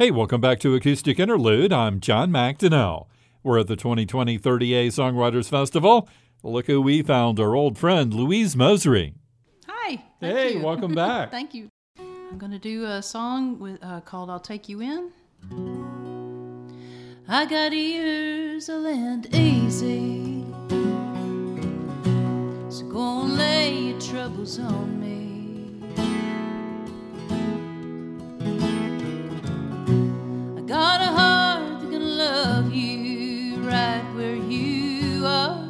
Hey, welcome back to Acoustic Interlude. I'm John McDonnell. We're at the 2020 30A Songwriters Festival. Look who we found, our old friend Louise Mosrie. Hi. Hey, you. welcome back. thank you. I'm going to do a song with, uh, called I'll Take You In. I got ears a land easy. So go and lay your troubles on me. Where you are.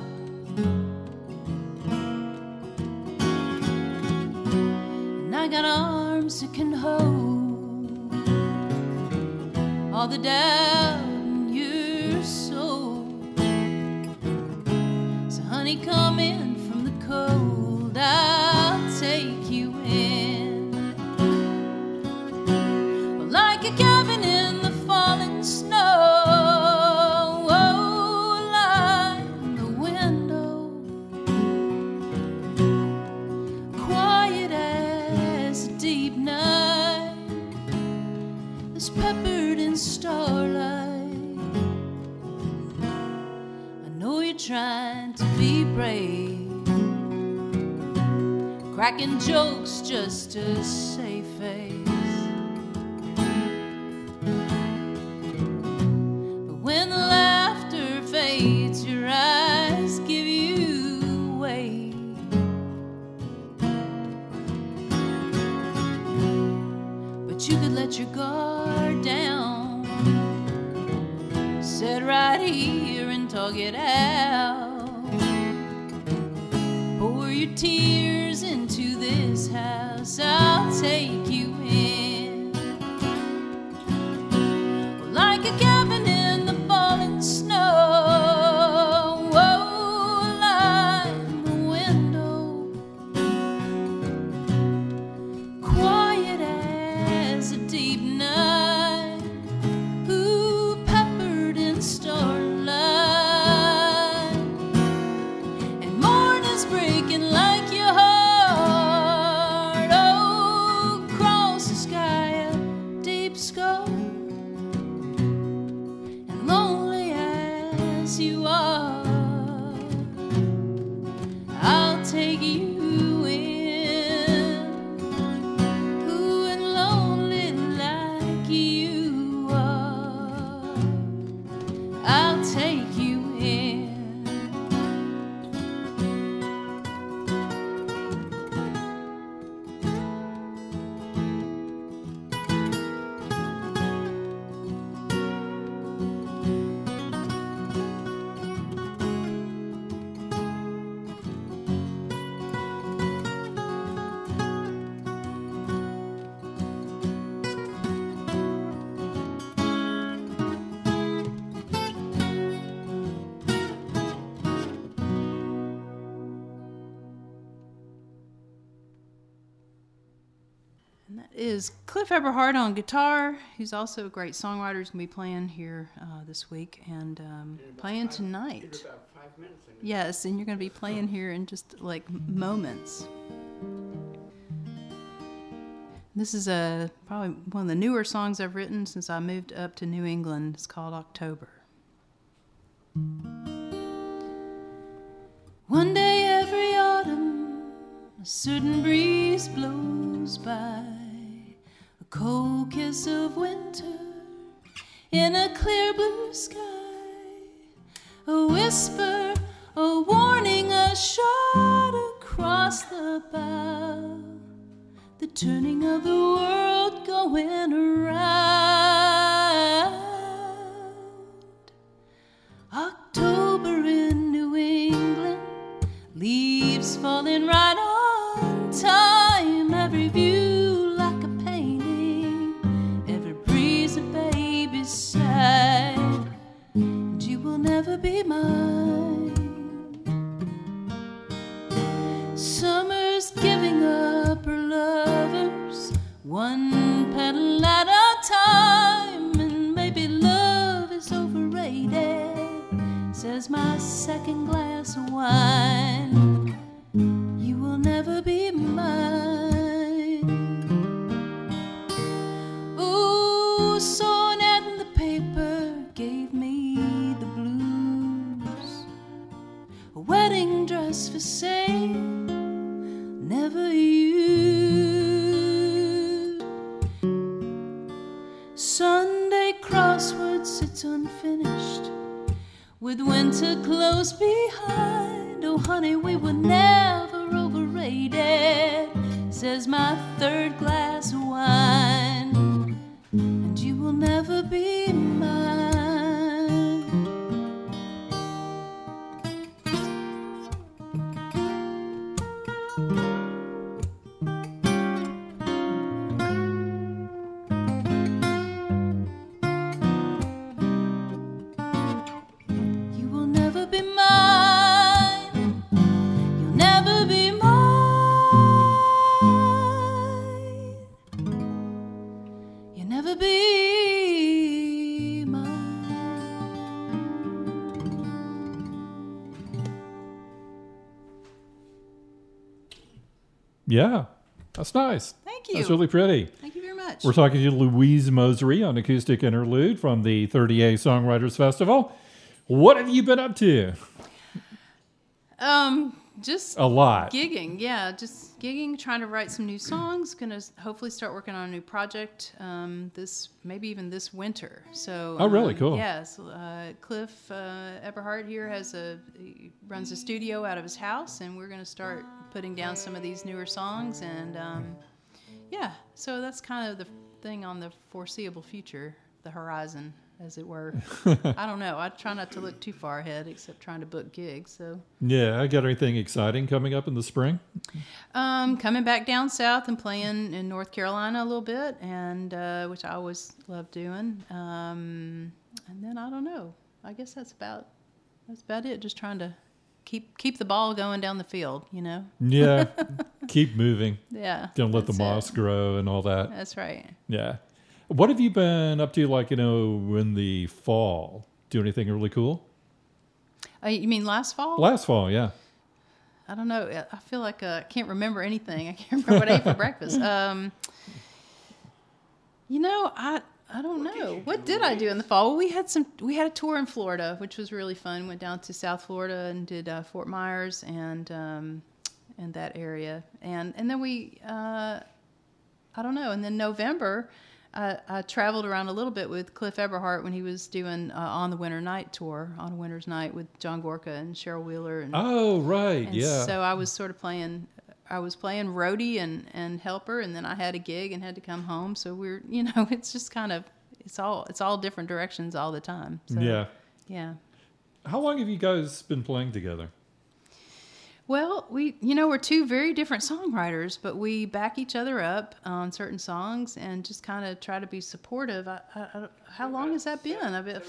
And I got arms that can hold all the doubt cracking jokes just to save face. But when the laughter fades, your eyes give you away. but you could let your guard down. Sit right here and talk it out. Your tears into this house. I'll take that is Cliff Eberhardt on guitar, He's also a great songwriter. He's going to be playing here uh, this week and um, playing tonight. Yes, and you're going to be playing here in just like moments. This is a probably one of the newer songs I've written since I moved up to New England. It's called October. One day every autumn, a certain breeze blows by, cold kiss of winter in a clear blue sky, a whisper, a warning, a shot across the bow, the turning of the world going around. October in New England, leaves falling right on time. dress for sale, never you. Sunday crossword sits unfinished, with winter close behind. Oh, honey, we were never overrated, says my third glass of wine. Yeah, that's nice. Thank you. That's really pretty. Thank you very much. We're talking to Louise Mosrie on Acoustic Interlude from the 30A Songwriters Festival. What have you been up to? Um, just A lot. gigging. Yeah, just gigging, trying to write some new songs. Gonna hopefully start working on a new project. Um, this maybe even this winter. So. Oh, really? um, Cool. Yes. Uh, Cliff uh, Eberhardt here has a he runs a studio out of his house, and we're gonna start putting down some of these newer songs. And um, yeah, so that's kind of the thing on the foreseeable future, the horizon, as it were. I don't know. I try not to look too far ahead, except trying to book gigs. So. Yeah, I got anything exciting coming up in the spring? Um, coming back down south and playing in North Carolina a little bit, and uh, which I always love doing. Um, and then I don't know. I guess that's about that's about it. Just trying to keep keep the ball going down the field. You know. Yeah, keep moving. Yeah. Don't let the that's it. moss grow and all that. That's right. Yeah. What have you been up to, like, you know, in the fall? Do anything really cool? Uh, you mean last fall? Last fall, yeah. I don't know. I feel like uh, I can't remember anything. I can't remember what I ate for breakfast. Um, you know, I I don't know. What did I do in the fall? Well, we had some. We had a tour in Florida, which was really fun. Went down to South Florida and did uh, Fort Myers and um, and that area, and and then we. Uh, I don't know. And then November, I, I traveled around a little bit with Cliff Eberhardt when he was doing uh, on the Winter Night tour, on a Winter's Night with John Gorka and Cheryl Wheeler and Oh, right. and yeah. so I was sort of playing. I was playing roadie and and helper, and then I had a gig and had to come home. So we're, you know, it's just kind of it's all it's all different directions all the time. So, yeah. yeah. How long have you guys been playing together? Well, we, you know, we're two very different songwriters, but we back each other up on certain songs and just kind of try to be supportive. I, I, I, how long has that been? I bet,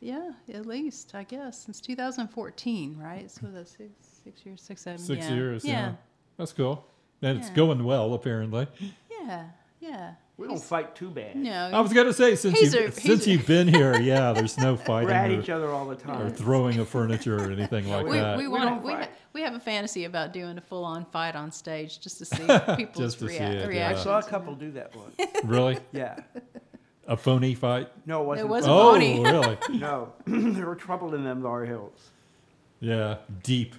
yeah, at least I guess since 2014, right? So that's six, six years, six, seven, Six yeah. years. Yeah. yeah, That's cool. And it's Yeah. going well, apparently. yeah, yeah. We don't fight too bad. No, I was going to say, since, He's you, a- he's since a- you've been here, yeah, there's no We're fighting at or, each other all the or time. throwing of furniture or anything like we, that. we We want don't we, ha- fight. we have a fantasy about doing a full on fight on stage just to see people's Just to see rea- it, yeah. I reactions. saw a couple do that once. really? Yeah. A phony fight? No, it wasn't. It wasn't Oh, phony. really? No, there were trouble in them Laurel Hills. Yeah. Deep,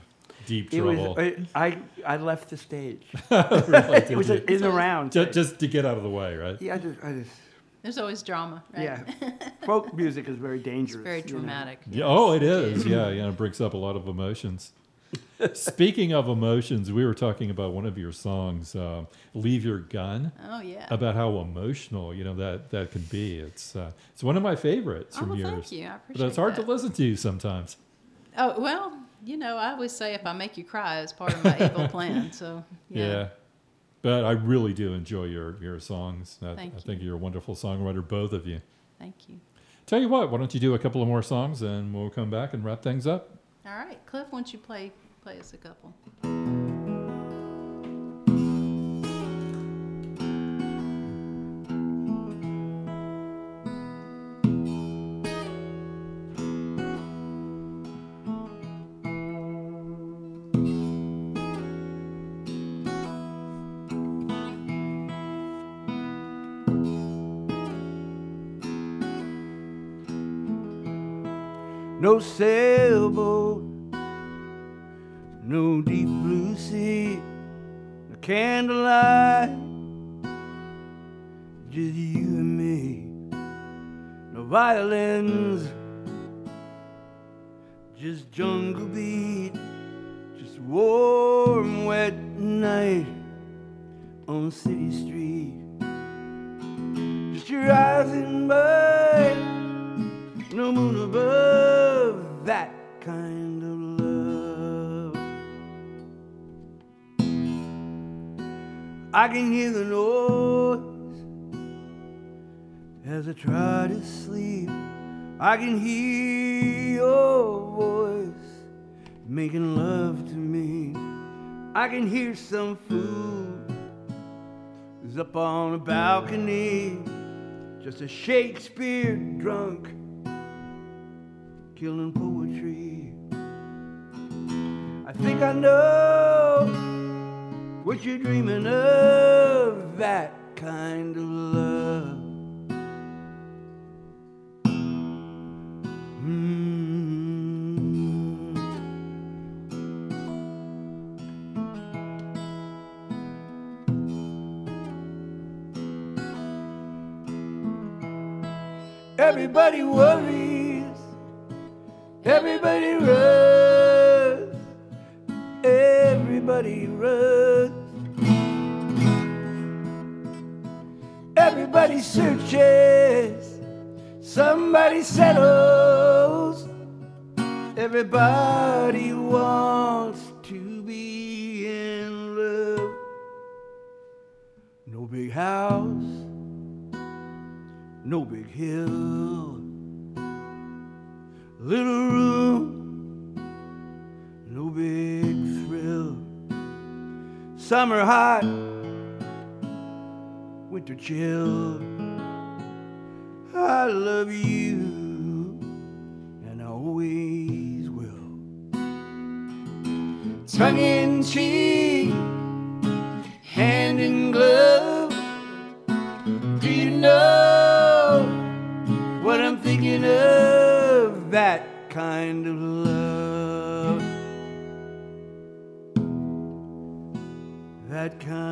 deep It was. trouble. I, I I left the stage. Really, It was you? in the round. just, just to get out of the way, right? yeah, I just, I just There's always drama, right? yeah. Folk music is very dangerous. Very you know. dramatic. Yeah, oh, it is. Yeah, yeah, it brings up a lot of emotions. Speaking of emotions, we were talking about one of your songs, uh, "Leave Your Gun," Oh yeah. about how emotional you know that that can be. It's uh, it's one of my favorites Oh, from well, yours. thank you. I appreciate. But it's hard that. to listen to you sometimes. Oh well, you know, I always say if I make you cry, it's part of my evil plan. So Yeah. yeah. But I really do enjoy your your songs. I, Thank I you. think you're a wonderful songwriter, both of you. Thank you. Tell you what, why don't you do a couple of more songs and we'll come back and wrap things up. All right, Cliff, why don't you play play us a couple? No sailboat, no deep blue sea, no candlelight, just you and me. No violins, just jungle beat, just warm, wet night on City Street. Just your eyes in mine, no moon above, that kind of love. I can hear the noise as I try to sleep. I can hear your voice making love to me. I can hear some fool who's up on a balcony, just a Shakespeare drunk, killing poetry. I think I know what you're dreaming of, that kind of love. Mm. Everybody worries, everybody runs, everybody runs. Everybody searches, somebody settles. Everybody Summer hot, winter chill. I love you, and I always will. Tongue in cheek, hand in glove. Do you know what I'm thinking of? That kind of love. That kind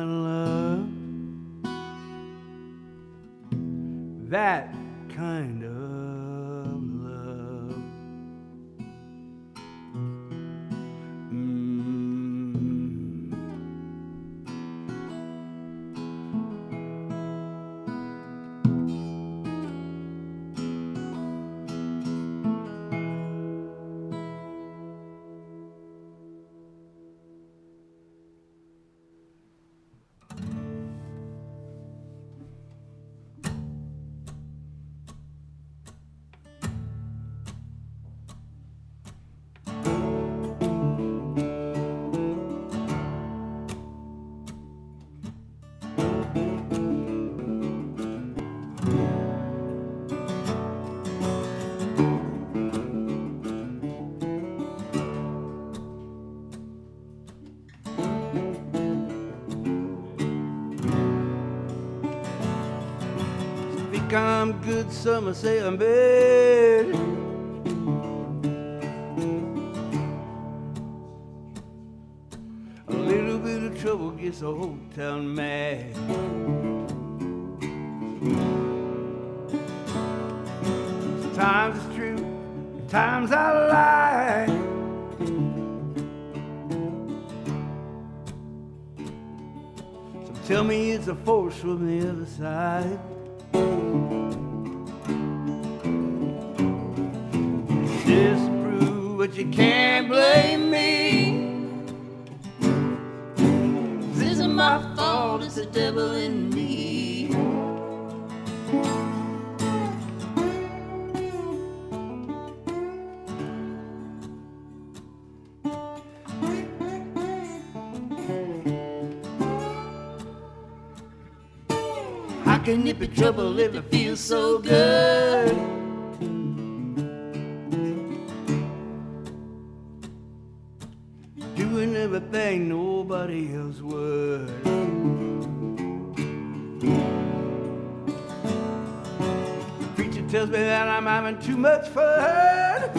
I'm good, some say I'm bad. A little bit of trouble gets the whole town mad. Sometimes it's true, times I lie. Tell me it's a force from the other side. You can't blame me. This isn't my fault, it's the devil in me. I can nip your trouble if it feels so good. Doing everything nobody else would. Preacher tells me that I'm having too much fun.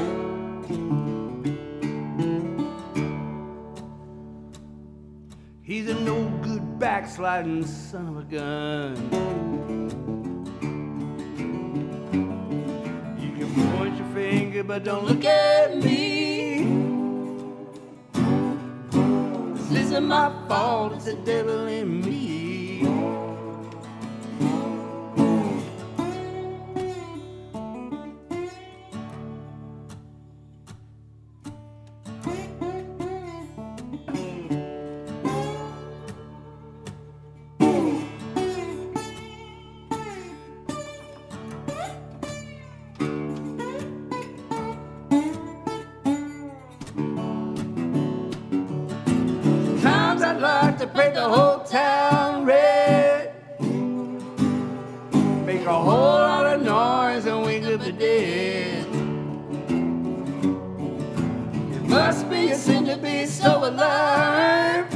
He's a no good backsliding son of a gun. it, but don't look at me. Isn't my fault, it's the devil in me. To paint the whole town red. Make a whole lot of noise and wake up the dead. It must be a sin to be so alive.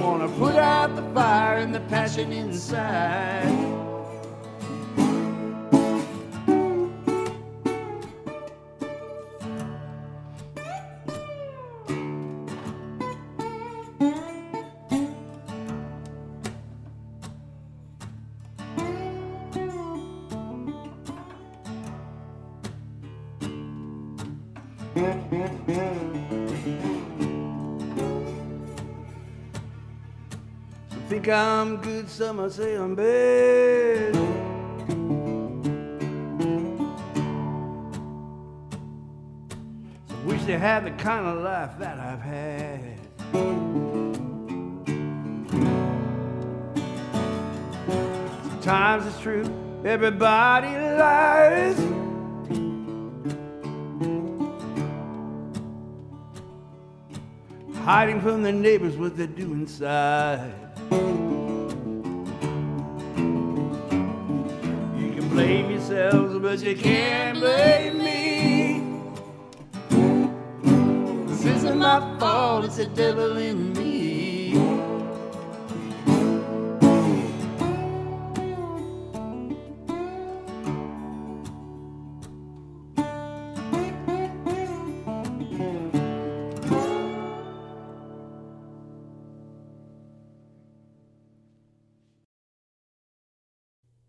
Wanna put out the fire and the passion inside. Think I'm good, some I say I'm bad. Some wish they had the kind of life that I've had. Sometimes it's true, everybody lies. hiding from the neighbors what they do inside. Blame yourselves, but you can't blame me. This isn't my fault, it's the devil in me.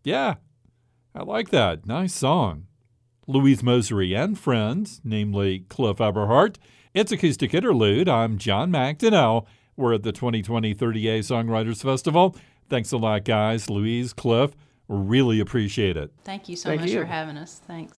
Yeah, I like that. Nice song. Louise Mosrie and friends, namely Cliff Eberhardt. It's Acoustic Interlude. I'm John McDonnell. We're at the 2020 30A Songwriters Festival. Thanks a lot, guys. Louise, Cliff, really appreciate it. Thank you so Thank much you. for having us. Thanks.